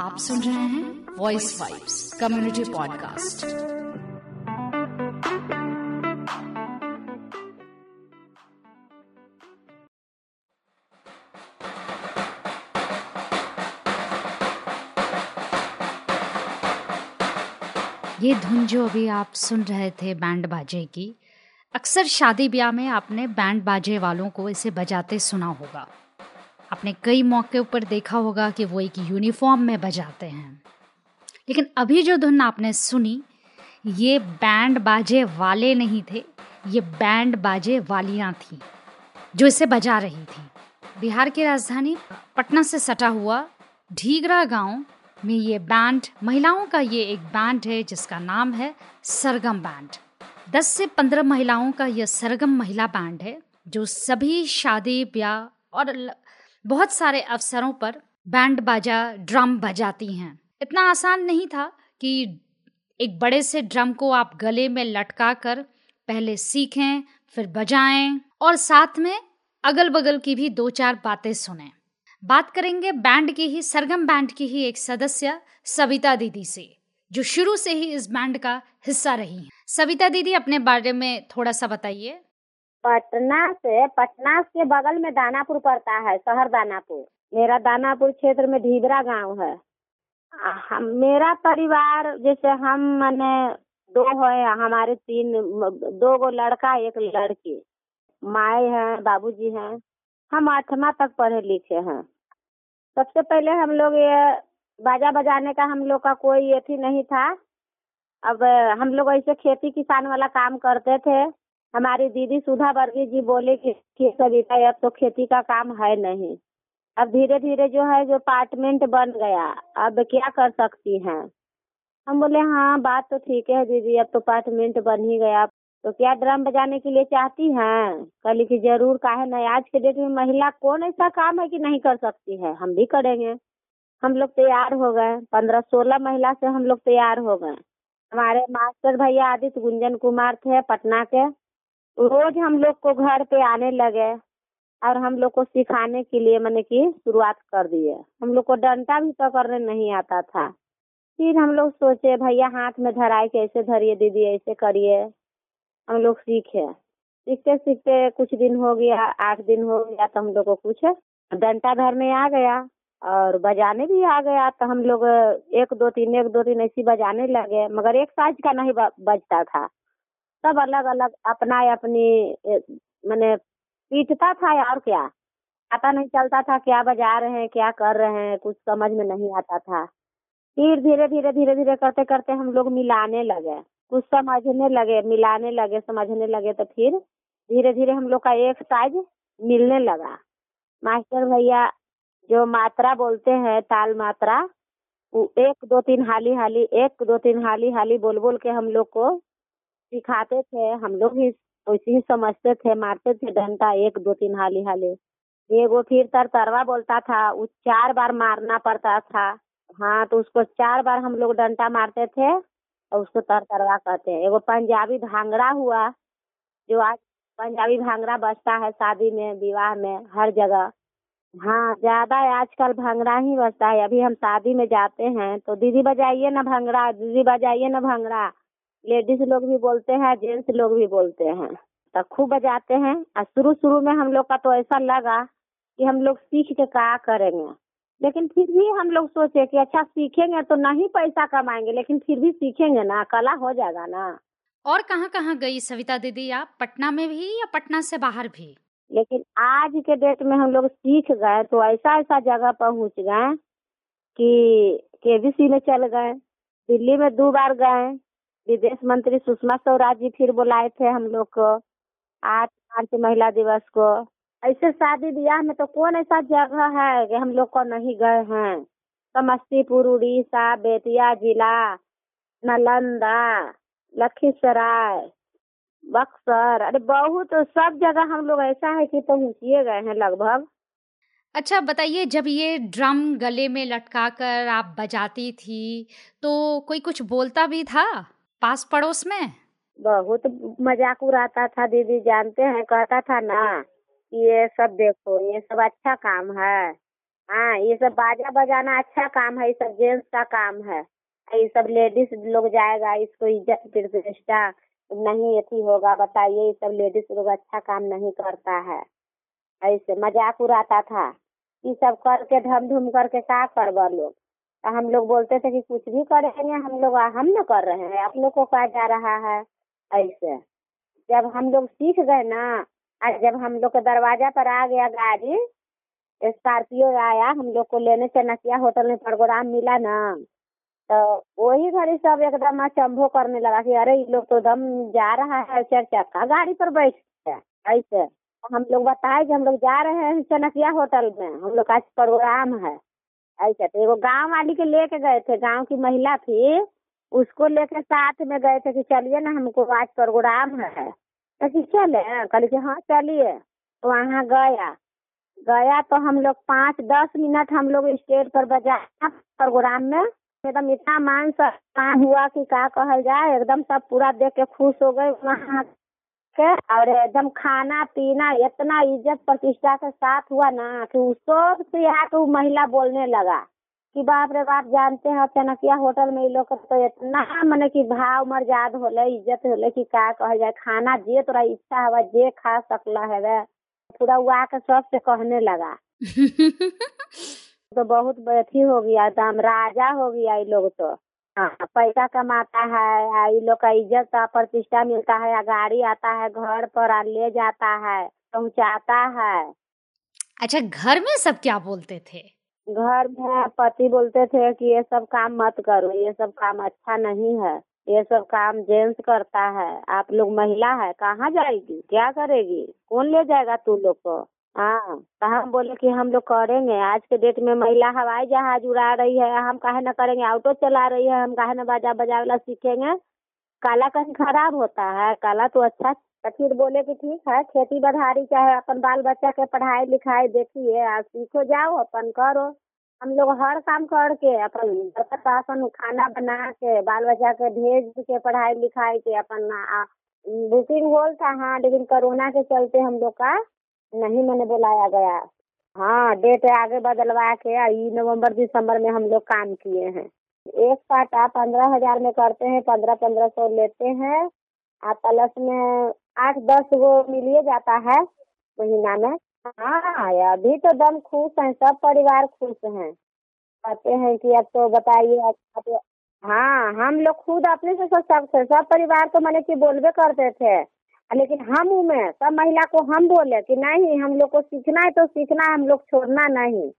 आप सुन रहे हैं वॉइस वाइब्स कम्युनिटी पॉडकास्ट ये धुन जो अभी आप सुन रहे थे बैंड बाजे की, अक्सर शादी ब्याह में आपने बैंड बाजे वालों को इसे बजाते सुना होगा। आपने कई मौके पर देखा होगा कि वो एक यूनिफॉर्म में बजाते हैं। लेकिन अभी जो धुन आपने सुनी, ये बैंड बाजे वाले नहीं थे, ये बैंड बाजे वालियाँ थी, जो इसे बजा रही थी। बिहार की राजधानी पटना से सटा हुआ ढीगरा गाँव में ये बैंड, महिलाओं का ये एक बैंड है, जिसका नाम है सरगम बैंड। 10 से 15 महिलाओं का यह सरगम महिला बैंड है, जो सभी शादी ब्याह और बहुत सारे अवसरों पर बैंड बाजा, ड्रम बजाती हैं। इतना आसान नहीं था कि एक बड़े से ड्रम को आप गले में लटका कर पहले सीखें, फिर बजाएँ और साथ में अगल बगल की भी दो चार बातें सुने। बात करेंगे बैंड की ही, सरगम बैंड की ही एक सदस्य, सविता दीदी से, जो शुरू से ही इस बैंड का हिस्सा रही हैं। सविता दीदी, अपने बारे में थोड़ा सा बताइए। पटना से, पटना के बगल में दानापुर पड़ता है, शहर दानापुर। मेरा दानापुर क्षेत्र में ढीबरा गाँव है। हम, मेरा परिवार, जैसे हम मैंने दो है, हमारे तीन, दो गो लड़का, एक लड़की। माए हैं, बाबूजी हैं। हम आठवा तक पढ़े लिखे हैं। सबसे पहले हम लोग ये बाजा बजाने का हम लोग का कोई ये नहीं था। अब हम लोग ऐसे खेती किसान वाला काम करते थे। हमारी दीदी सुधा वर्गी जी बोले कि, कि सविता अब तो खेती का काम है नहीं। अब धीरे धीरे जो है जो अपार्टमेंट बन गया अब क्या कर सकती हैं? हम बोले हाँ बात तो ठीक है दीदी अब तो अपार्टमेंट बन ही गया। तो क्या ड्रम बजाने के लिए चाहती हैं? कल की ज़रूर काहे नहीं? आज के डेट में महिला कौन ऐसा काम है कि नहीं कर सकती है? हम भी करेंगे। हम लोग तैयार हो गए। पंद्रह सोलह महिला से हम लोग तैयार हो गए। हमारे मास्टर भैया आदित्य गुंजन कुमार थे पटना के। रोज हम लोग को घर पे आने लगे और हम लोग को सिखाने के लिए मैंने की शुरुआत कर दिए। हम लोग को डंटा भी पकड़ने नहीं आता था। फिर हम लोग सोचे, भैया, हाथ में धराए कैसे धरिए दीदी? ऐसे करिए। हम लोग सीखे। सीखते सीखते कुछ दिन हो गया, आठ दिन हो गया तो हम लोग को कुछ डंटा धरने आ गया और बजाने भी आ गया। तो हम लोग एक दो तीन, एक दो तीन ऐसी बजाने लगे, मगर एक साइज़ का नहीं बजता था। सब अलग अलग अपना अपनी मैंने पीटता था और क्या? पता नहीं चलता था क्या बजा रहे हैं, क्या कर रहे हैं, कुछ समझ में नहीं आता था। फिर धीरे धीरे धीरे धीरे करते करते हम लोग मिलाने लगे। कुछ समझने लगे, मिलाने लगे, समझने लगे तो फिर धीरे धीरे हम लोग का एक साइज़ मिलने लगा। मास्टर भैया जो मात्रा बोलते हैं, ताल मात्रा, वो एक, दो, तीन हाली हाली, एक, दो, तीन हाली हाली, बोल बोल के हम लोग को सिखाते थे, हम लोग भी वैसे ही समझते थे, मारते थे डंडा एक, दो, तीन, हाली हाली। एगो फिर तर तरवा बोलता था वो चार बार मारना पड़ता था। हाँ तो उसको चार बार हम लोग डंडा मारते थे और उसको तर तरवा कहते हैं। एगो पंजाबी भांगड़ा हुआ, जो आज पंजाबी भांगड़ा बजता है शादी में, विवाह में, हर जगह। हाँ ज़्यादा आजकल भंगड़ा ही बजता है। अभी हम शादी में जाते हैं तो दीदी बजाइए ना भंगड़ा, दीदी बजाइए ना भंगड़ा। लेडीज़ लोग भी बोलते हैं जेंट्स लोग भी बोलते हैं। तो खूब बजाते हैं। और शुरू शुरू में हम लोग का तो ऐसा लगा कि हम लोग सीख के क्या करेंगे। लेकिन फिर भी हम लोग सोचे कि अच्छा सीखेंगे तो नहीं पैसा कमाएँगे लेकिन फिर भी सीखेंगे ना कला हो जाएगा ना। और कहाँ कहाँ गई सविता दीदी? आप पटना में भी या पटना से बाहर भी? लेकिन आज के डेट में हम लोग सीख गए तो ऐसा ऐसा जगह पहुँच गए कि केबीसी में चल गए दिल्ली में दो बार गए विदेश मंत्री सुषमा स्वराज जी फिर बुलाए थे हम लोग को, आठ मार्च महिला दिवस को। ऐसे शादी ब्याह में तो कौन ऐसा जगह है कि हम लोग को नहीं गए हैं? समस्तीपुर, उड़ीसा, बेतिया जिला, नालंदा, लखीसराय, बक्सर, अरे बहुत सब जगह हम लोग ऐसा है कि पहुँचिए गए हैं लगभग। अच्छा बताइए, जब ये ड्रम गले में लटका कर आप बजाती थी तो कोई कुछ बोलता भी था? पास पड़ोस में? बहुत मज़ाक उड़ाता था, दीदी, जानते हैं? कहता था, ना, ये सब देखो, ये सब अच्छा काम है। हाँ ये सब बाजा बजाना अच्छा काम है, ये सब जेंट्स का काम है। ये सब लेडीज़ लोग जाएगा, इसको इज़्ज़त प्रतिष्ठा नहीं अथी होगा, बताइए, ये सब लेडीज़ लोग अच्छा काम नहीं करता है। ऐसे मज़ाक उड़ाता था। ये सब करके धम धुम करके क्या करवा लोग? तो हम लोग बोलते थे कि कुछ भी करेंगे, हम लोग हम न कर रहे हैं आप लोग को कहा जा रहा है, ऐसे। जब हम लोग सीख गए ना आज जब हम लोग के दरवाज़ा पर आ गया गाड़ी स्कॉर्पियो आया, हम लोग को लेने चनकिया होटल में प्रोग्राम मिला ना तो वही घड़ी सब एकदम अचंभो करने लगा कि अरे, ये लोग तो दम जा रहा है चार चक्का गाड़ी पर बैठ ऐसे। हम लोग बताए कि हम लोग जा रहे हैं, चनकिया होटल में, हम लोग का प्रोग्राम है। ऐसे तो एगो गाँव वाली के लेके गए थे, गाँव की महिला थी, उसको लेके साथ में गए थे कि चलिए ना हमको आज प्रोग्राम है। तो कि चले? कहली कि हाँ चलिए। तो वहाँ गया। गया तो हम लोग पाँच दस मिनट हम लोग स्टेज पर बजाया प्रोग्राम में। एकदम इतना मान सम्मान हुआ कि क्या कहल जाए, एकदम सब पूरा देख के खुश हो गए। वहाँ के और एकदम खाना पीना इतना इज़्ज़त प्रतिष्ठा के साथ हुआ ना कि उस सबसे आके वो महिला बोलने लगा कि बाप रे बाप जानते हैं चनकिया होटल में लोग तो इतना मने कि भाव मर्याद होले इज़्ज़त होले कि का कहल जाए खाना जे तोरा इच्छा हवा जे खा सकला है पूरा वो आके सबसे कहने लगा। तो बहुत अथी हो गया तो हम राजा हो गया ये लोग तो। हाँ पैसा कमाता है ये लोग का इज़्ज़त प्रतिष्ठा मिलता है या गाड़ी आता है घर पर आ ले जाता है पहुंचाता है। अच्छा घर में सब क्या बोलते थे? घर में पति बोलते थे कि ये सब काम मत करो ये सब काम अच्छा नहीं है ये सब काम जेंट्स करता है आप लोग महिला है कहाँ जाएगी क्या करेगी कौन ले जाएगा तू लोग को? हाँ तो हम बोले कि हम लोग करेंगे। आज के डेट में महिला हवाई जहाज़ उड़ा रही है, हम काहे न करेंगे? ऑटो चला रही है, हम काहे न बाजा बजावला सीखेंगे? काला कहीं खराब होता है, काला तो अच्छा तो फिर बोले कि ठीक है, खेती बधारी चाहे अपन बाल बच्चा के पढ़ाई लिखाई देखिए आप सीखो जाओ, अपन करो। हम लोग हर काम करके अपन बर्तन खाना बना के बाल बच्चा के भेज के पढ़ाई लिखाई के अपन बुकिंग होल था हाँ लेकिन कोरोना के चलते हम लोग का नहीं मैंने बुलाया गया। हाँ डेट आगे बदलवा के ई नवंबर, दिसंबर में हम लोग काम किए हैं। एक पार्ट आप पंद्रह हज़ार में करते हैं, पंद्रह पंद्रह सौ लेते हैं। आप प्लस में आठ, दस गो मिलिए जाता है महीना में। हाँ अभी तो दम खुश हैं, सब परिवार खुश हैं। कहते हैं कि अब तो बताइए हाँ हम लोग खुद अपने से सबसे सब परिवार तो मैंने कि बोलबे करते थे। लेकिन हम में सब महिला को हम बोले कि नहीं हम लोग को सीखना है तो सीखना है हम लोग छोड़ना नहीं।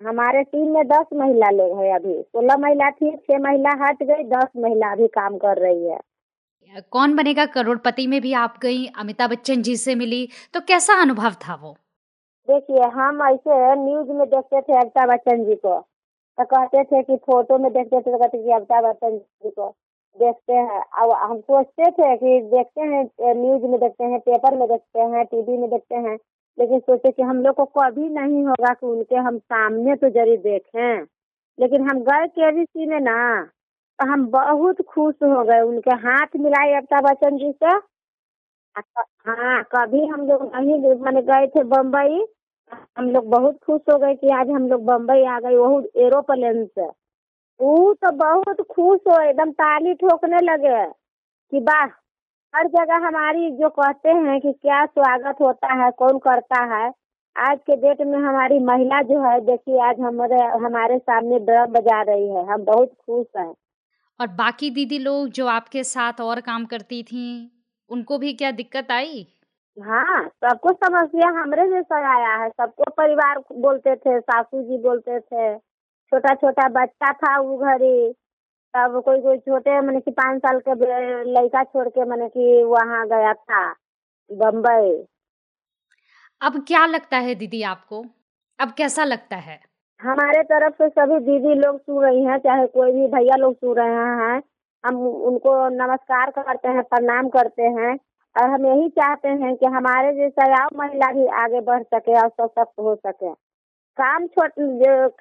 हमारे टीम में दस महिला लोग है अभी सोलह महिला थी छह महिला हट गई दस महिला अभी काम कर रही है। कौन बनेगा? करोड़पति में भी आप गई अमिताभ बच्चन जी से मिली तो कैसा अनुभव था वो? देखिए हम ऐसे न्यूज़ में देखते थे अमिताभ बच्चन जी को तो कहते थे कि फ़ोटो में देखते थे तो कहते कि अमिताभ बच्चन जी को। देखते हैं। अब हम सोचते थे कि देखते हैं, न्यूज़ में देखते हैं, पेपर में देखते हैं, टीवी में देखते हैं, लेकिन सोचे कि हम लोग को कभी नहीं होगा कि उनके हम सामने तो ज़रूर देखें। लेकिन हम गए के में ना तो हम बहुत खुश हो गए। उनके हाथ मिलाए अमिताभ बच्चन जी से। हाँ कभी हम लोग नहीं मैंने गए थे बम्बई। हम लोग बहुत खुश हो गए कि आज हम लोग बम्बई आ गए वो एरोप्लेन से। वो तो बहुत खुश हो एकदम ताली ठोकने लगे कि वाह हर जगह हमारी जो कहते हैं कि क्या स्वागत होता है कौन करता है। आज के डेट में हमारी महिला जो है देखिए आज हमारे हमारे सामने ड्रम बजा रही है। हम बहुत खुश हैं। और बाकी दीदी लोग जो आपके साथ और काम करती थी उनको भी क्या दिक्कत आई? हाँ सबको समस्या हमरे जैसा आया है। सबको परिवार बोलते थे सासू जी बोलते थे। छोटा छोटा बच्चा था वो घड़ी तब कोई कोई छोटे मैंने कि पाँच साल के लड़का छोड़ के मैंने कि वहाँ गया था बम्बई। अब क्या लगता है दीदी आपको? अब कैसा लगता है? हमारे तरफ़ से सभी दीदी लोग सुन रही हैं चाहे कोई भी भैया लोग सुन रहे हैं। हम उनको नमस्कार करते हैं प्रणाम करते हैं और हम यही चाहते हैं कि हमारे जैसा और महिला भी आगे बढ़ सके और सशक्त हो सके। काम छोट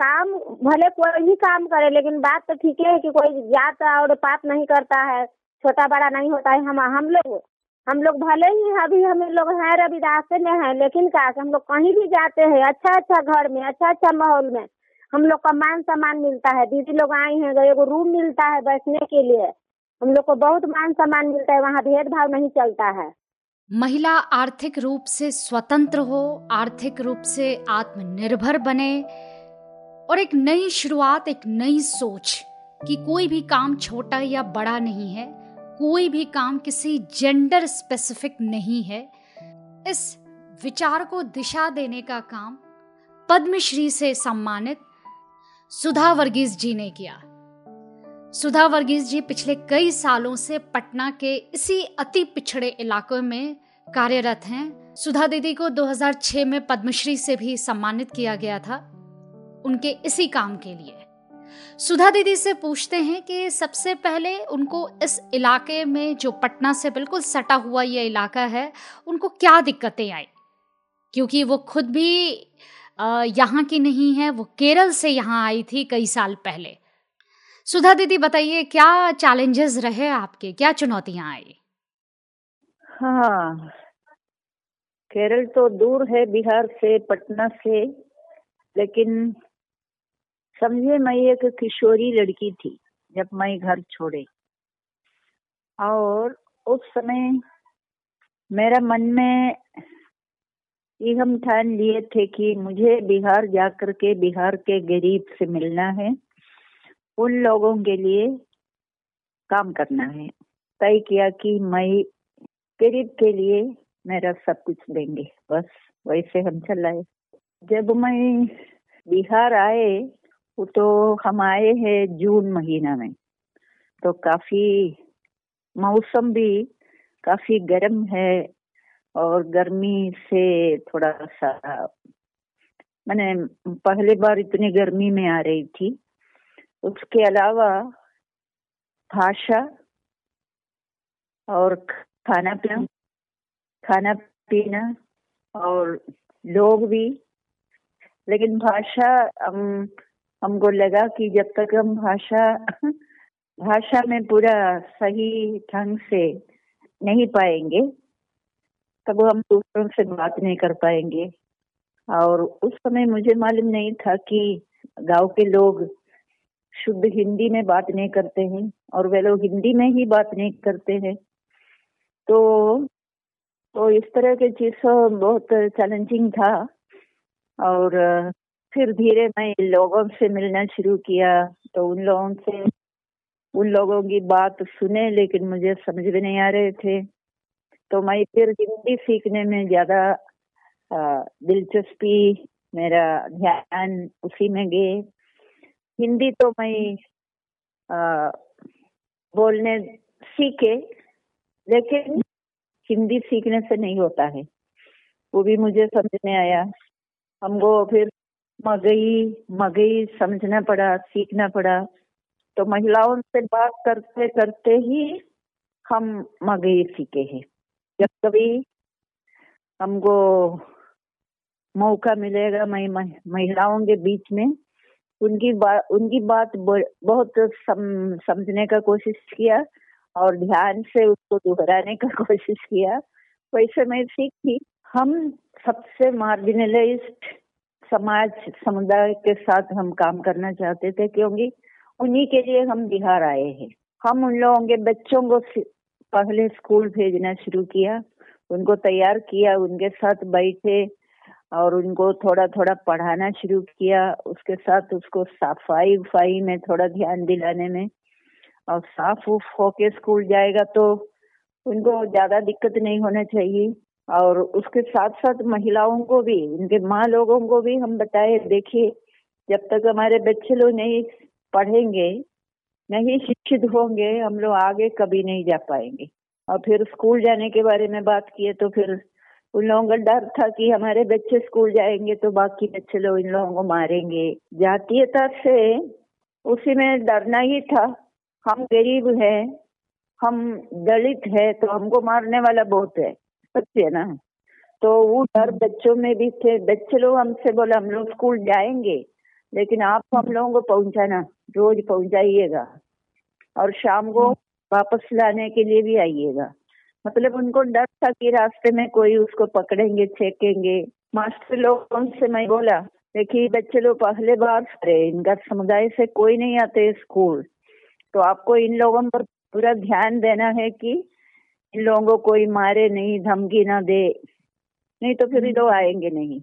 काम भले कोई भी काम करे, लेकिन बात तो ठीक है कि कोई जात और पात नहीं करता है, छोटा बड़ा नहीं होता है, हम हम लोग हम लोग भले ही अभी हम लोग हैं, रविदास में हैं, लेकिन का हम लोग कहीं भी जाते हैं अच्छा अच्छा घर में अच्छा अच्छा माहौल में, हम लोग का मान सम्मान मिलता है। दीदी लोग आए हैं एगो रूम मिलता है बैठने के लिए, हम लोग को बहुत मान सम्मान मिलता है, वहाँ भेदभाव नहीं चलता है। महिला आर्थिक रूप से स्वतंत्र हो, आर्थिक रूप से आत्मनिर्भर बने और एक नई शुरुआत, एक नई सोच कि कोई भी काम छोटा या बड़ा नहीं है, कोई भी काम किसी जेंडर स्पेसिफिक नहीं है, इस विचार को दिशा देने का काम पद्मश्री से सम्मानित सुधा वर्गीस जी ने किया। सुधा वर्गीस जी, पिछले कई सालों से पटना के इसी अति पिछड़े इलाकों में कार्यरत हैं। सुधा दीदी को 2006 में पद्मश्री से भी सम्मानित किया गया था उनके इसी काम के लिए। सुधा दीदी से पूछते हैं कि सबसे पहले उनको इस इलाके में जो पटना से बिल्कुल सटा हुआ ये इलाका है, उनको क्या दिक्कतें आई? क्योंकि वो खुद भी यहाँ की नहीं है, वो केरल से यहाँ आई थी कई साल पहले। सुधा दीदी, बताइए, क्या चैलेंजेस रहे आपके? क्या चुनौतियाँ आई? हाँ। केरल तो दूर है, बिहार से, पटना से, लेकिन समझे मैं एक किशोरी लड़की थी, जब मैं घर छोड़े। और उस समय मेरा मन में ये हम ठान लिए थे कि मुझे बिहार जाकर के, बिहार के गरीब से मिलना है। उन लोगों के लिए काम करना है। तय किया कि मैं गरीब के लिए मेरा सब कुछ देंगे। बस वैसे हम चल चलाए जब मैं बिहार आए तो हम आए हैं जून महीना में। तो काफ़ी मौसम भी काफ़ी गर्म है और गर्मी से थोड़ा सा, मैंने पहले बार इतनी गर्मी में आ रही थी। उसके अलावा भाषा और खाना पीना खाना पीना और लोग भी। लेकिन भाषा, हम, हमको लगा कि जब तक हम भाषा भाषा में पूरा सही ढंग से नहीं पाएँगे, तब हम दूसरों से बात नहीं कर पाएँगे। और उस समय मुझे मालूम नहीं था कि गाँव के लोग शुद्ध हिंदी में बात नहीं करते हैं और वे लोग हिंदी में ही बात नहीं करते हैं। तो तो इस तरह के चीज़ बहुत चैलेंजिंग था और फिर धीरे मैं लोगों से मिलना शुरू किया। तो उन लोगों से, उन लोगों की बात सुने लेकिन मुझे समझ में नहीं आ रहे थे। तो मैं फिर हिंदी सीखने में ज़्यादा दिलचस्पी, मेरा ध्यान उसी में गए। हिंदी तो मैं आ, बोलने सीखे लेकिन हिंदी सीखने से नहीं होता है। वो भी मुझे समझ में आया। हमको फिर मगई मगई समझना पड़ा सीखना पड़ा। तो महिलाओं से बात करते करते ही हम मगई सीखे हैं। जब कभी हमको मौका मिलेगा मैं महिलाओं के बीच में उनकी बात उनकी बात बहुत सम, समझने का कोशिश किया और ध्यान से उसको दोहराने का कोशिश किया। वैसे मैं सीखी हम सबसे मार्जिनलाइज्ड समाज समुदाय के साथ हम काम करना चाहते थे क्योंकि उन्हीं के लिए हम बिहार आए हैं। हम उन लोगों के बच्चों को पहले स्कूल भेजना शुरू किया उनको तैयार किया उनके साथ बैठे और उनको थोड़ा थोड़ा पढ़ाना शुरू किया, उसके साथ उसको सफ़ाई उफाई में थोड़ा ध्यान दिलाने में। और साफ़ उफ होके स्कूल जाएगा तो उनको ज़्यादा दिक्कत नहीं होना चाहिए। और उसके साथ साथ महिलाओं को भी उनके माँ लोगों को भी हम बताए, देखिए, जब तक हमारे बच्चे लोग नहीं पढ़ेंगे, नहीं शिक्षित होंगे, हम लोग आगे कभी नहीं जा पाएँगे। और फिर स्कूल जाने के बारे में बात किए तो फिर उन लोगों का डर था कि हमारे बच्चे स्कूल जाएँगे तो बाकी बच्चे लोग इन लोगों को मारेंगे। जातीयता से उसी में डरना ही था। हम गरीब हैं, हम दलित है तो हमको मारने वाला बहुत है, सच्ची है ना? तो वो डर बच्चों में भी थे। बच्चे लोग हमसे बोला, हम लोग स्कूल जाएँगे, लेकिन आप हम लोगों को पहुंचाना, रोज पहुंचाइएगा और शाम को वापस लाने के लिए भी आइएगा। मतलब उनको डर था कि रास्ते में कोई उसको पकड़ेंगे छेकेंगे। मास्टर लोगों से मैं बोला देखिए बच्चे लोग पहले बार रहे इनका समुदाय से कोई नहीं आते स्कूल। तो आपको इन लोगों पर पूरा ध्यान देना है कि इन लोगों को कोई मारे नहीं धमकी ना दे। नहीं तो फिर ये लोग आएँगे नहीं।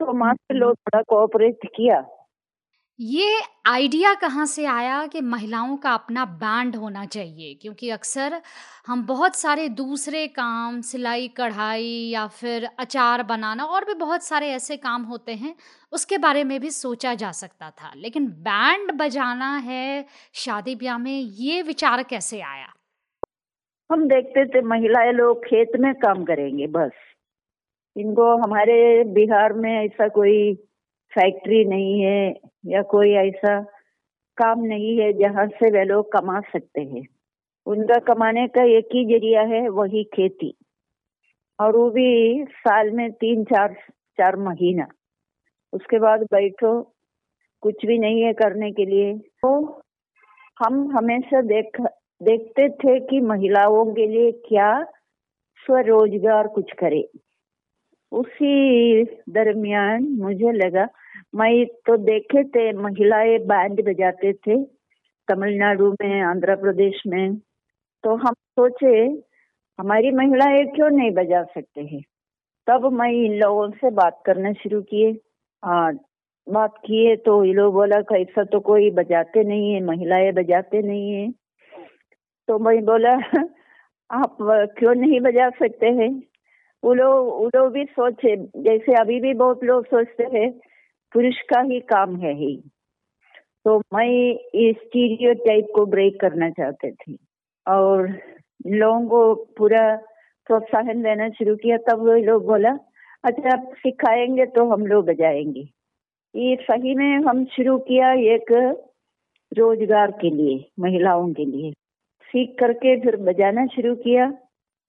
तो मास्टर लोग थोड़ा कोऑपरेट किया। ये आइडिया कहाँ से आया कि महिलाओं का अपना बैंड होना चाहिए? क्योंकि अक्सर हम बहुत सारे दूसरे काम, सिलाई, कढ़ाई या फिर अचार बनाना और भी बहुत सारे ऐसे काम होते हैं, उसके बारे में भी सोचा जा सकता था। लेकिन बैंड बजाना है शादी ब्याह में, ये विचार कैसे आया? हम देखते थे महिलाएँ लोग खेत में काम करेंगे, बस। इनको हमारे बिहार में ऐसा कोई फैक्ट्री नहीं है या कोई ऐसा काम नहीं है जहाँ से वे लोग कमा सकते हैं। उनका कमाने का एक ही ज़रिया है, वही खेती। और वो भी साल में तीन, चार चार महीना। उसके बाद बैठो, कुछ भी नहीं है करने के लिए। तो हम हमेशा देख, देखते थे कि महिलाओं के लिए क्या स्वरोजगार कुछ करे। उसी दरमियान मुझे लगा मैं तो देखे थे, महिलाएँ बैंड बजाते थे, तमिलनाडु में, आंध्र प्रदेश में। तो हम सोचे, हमारी महिलाएँ क्यों नहीं बजा सकते हैं? तब मैं इन लोगों से बात करना शुरू किए। बात किए तो ये लोग बोला, कैसा तो कोई बजाते नहीं है, महिलाएँ बजाते नहीं है। तो मैं बोला, आप क्यों नहीं बजा सकते हैं? वो लोग वो लोग भी सोचे, जैसे अभी भी बहुत लोग सोचते हैं पुरुष का ही काम है ही। तो मैं इस स्टीरियो टाइप को ब्रेक करना चाहते थे। और लोगों को पूरा प्रोत्साहन देना शुरू किया, तब वो लोग बोला अच्छा आप सिखाएँगे तो हम लोग बजाएँगे ये सही में हम शुरू किया एक रोज़गार के लिए, महिलाओं के लिए। सीख करके फिर बजाना शुरू किया।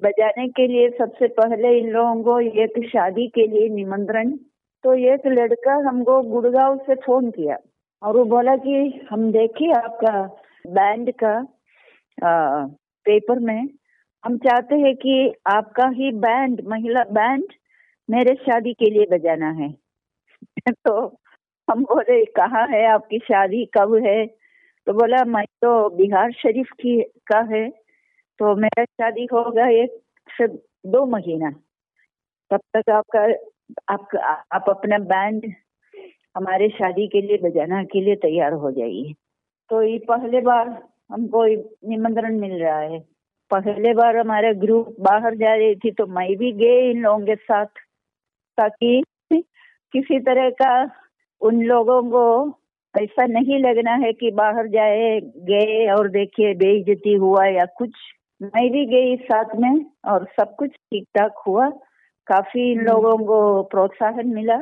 बजाने के लिए सबसे पहले इन लोगों को एक शादी के लिए निमंत्रण तो एक लड़का हमको गुड़गांव से फ़ोन किया और वो बोला कि हम देखे आपका बैंड का आ, पेपर में। हम चाहते हैं कि आपका ही बैंड महिला बैंड मेरे शादी के लिए बजाना है। तो हम बोले कहाँ है आपकी शादी? कब है? तो बोला मैं तो बिहार शरीफ की का है। तो मेरा शादी होगा एक से दो महीना। तब तक आपका आप आप अपना बैंड हमारे शादी के लिए, बजाना के लिए तैयार हो जाइए। तो ये पहले बार हमको निमंत्रण मिल रहा है। पहले बार हमारे ग्रुप बाहर जा रही थी तो मैं भी गए इन लोगों के साथ, ताकि किसी तरह का उन लोगों को ऐसा नहीं लगना है कि बाहर जाए, गए और देखिए बेइज्जती हुआ या कुछ। मैं भी गई साथ में और सब कुछ ठीक ठाक हुआ। काफ़ी हम्म। लोगों को प्रोत्साहन मिला।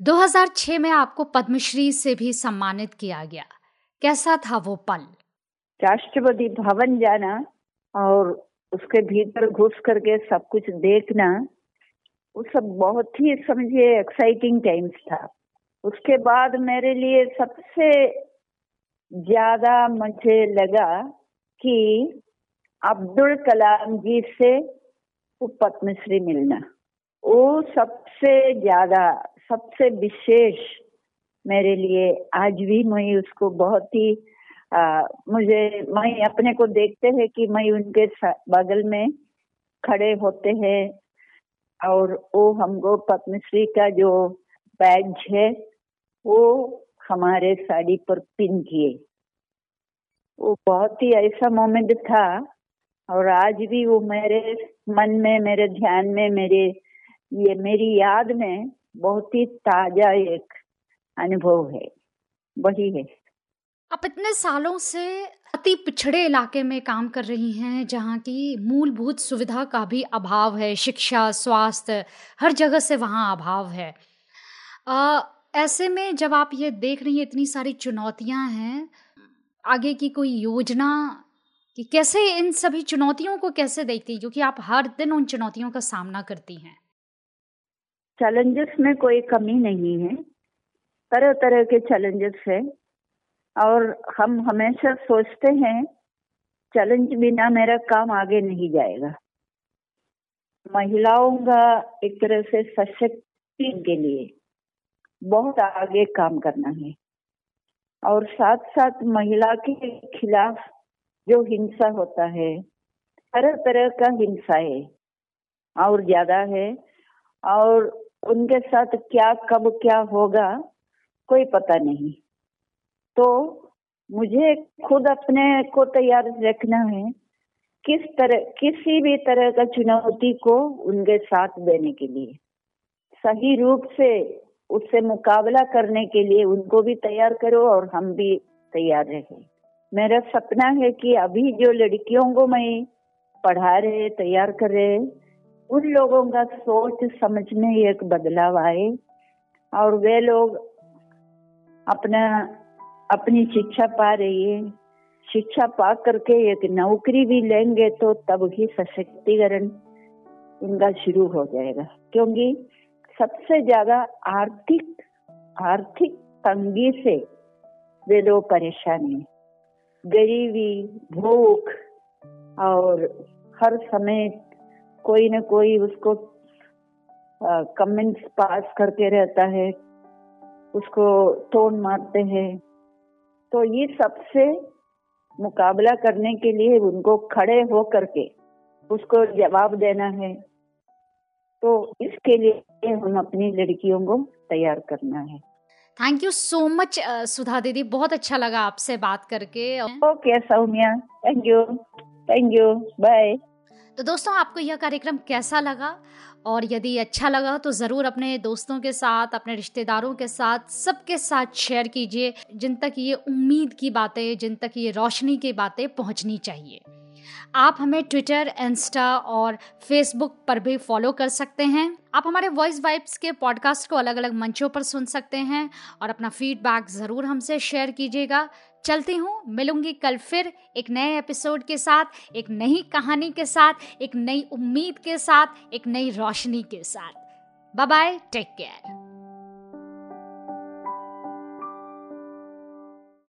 2006 में आपको पद्मश्री से भी सम्मानित किया गया। कैसा था वो पल? राष्ट्रपति भवन जाना और उसके भीतर घुस करके सब कुछ देखना वो सब बहुत ही समझिए एक्साइटिंग टाइम्स था। उसके बाद मेरे लिए सबसे ज़्यादा मुझे लगा कि अब्दुल कलाम जी से वो पद्मश्री मिलना। वो सबसे ज़्यादा सबसे विशेष मेरे लिए आज भी मैं उसको बहुत ही आ, मुझे मैं अपने को देखते हैं कि मैं उनके बगल में खड़े होते हैं और वो हमको पद्मश्री का जो बैज है वो हमारे साड़ी पर पिन किए। वो बहुत ही ऐसा मोमेंट था और आज भी वो मेरे मन में मेरे ध्यान में मेरे ये मेरी याद में बहुत ही ताज़ा एक अनुभव है। वही है। आप इतने सालों से अति पिछड़े इलाके में काम कर रही हैं जहाँ की मूलभूत सुविधा का भी अभाव है शिक्षा स्वास्थ्य हर जगह से वहाँ अभाव है। आ, ऐसे में जब आप ये देख रही हैं इतनी सारी चुनौतियाँ हैं आगे की कोई योजना कि कैसे इन सभी चुनौतियों को कैसे देखती है? क्योंकि आप हर दिन उन चुनौतियों का सामना करती हैं। चैलेंजेस में कोई कमी नहीं है। तरह तरह के चैलेंजेस है। और हम हमेशा सोचते हैं चैलेंज बिना मेरा काम आगे नहीं जाएगा। महिलाओं का एक तरह से सशक्ति के लिए बहुत आगे काम करना है। और साथ साथ महिला के खिलाफ जो हिंसा होता है तरह तरह का हिंसा है, और ज़्यादा है। और उनके साथ क्या, कब क्या होगा, कोई पता नहीं। तो मुझे खुद अपने को तैयार रखना है, किस तरह, किसी भी तरह का चुनौती को उनके साथ देने के लिए। सही रूप से उससे मुकाबला करने के लिए उनको भी तैयार करो और हम भी तैयार रहे। मेरा सपना है कि अभी जो लड़कियों को मैं पढ़ा रहे, तैयार कर रहे उन लोगों का सोच समझ में एक बदलाव आए और वे लोग अपना, अपनी शिक्षा पा रही है। शिक्षा पा करके एक नौकरी भी लेंगे तो तब ही सशक्तिकरण उनका शुरू हो जाएगा। क्योंकि सबसे ज़्यादा आर्थिक आर्थिक तंगी से वे लोग परेशान हैं। गरीबी, भूख और हर समय कोई ना कोई उसको कमेंट्स पास करके रहता है उसको तोड़ मारते हैं। तो ये सबसे मुकाबला करने के लिए उनको खड़े हो करके उसको जवाब देना है। तो इसके लिए हम अपनी लड़कियों को तैयार करना है। Thank you so much Sudha दीदी। बहुत अच्छा लगा आपसे बात करके। Okay Saumya. Thank you thank you bye तो दोस्तों, आपको यह कार्यक्रम कैसा लगा? और यदि अच्छा लगा तो ज़रूर अपने दोस्तों के साथ, अपने रिश्तेदारों के साथ, सबके साथ शेयर कीजिए, जिन तक ये उम्मीद की बातें, जिन तक ये रोशनी की बातें पहुंचनी चाहिए। आप हमें ट्विटर इंस्टा और फेसबुक पर भी फॉलो कर सकते हैं। आप हमारे वॉइस वाइब्स के पॉडकास्ट को अलग अलग मंचों पर सुन सकते हैं और अपना फीडबैक ज़रूर हमसे शेयर कीजिएगा। चलती हूँ। मिलूँगी कल फिर एक नए एपिसोड के साथ, एक नई कहानी के साथ, एक नई उम्मीद के साथ, एक नई रोशनी के साथ। Bye bye take care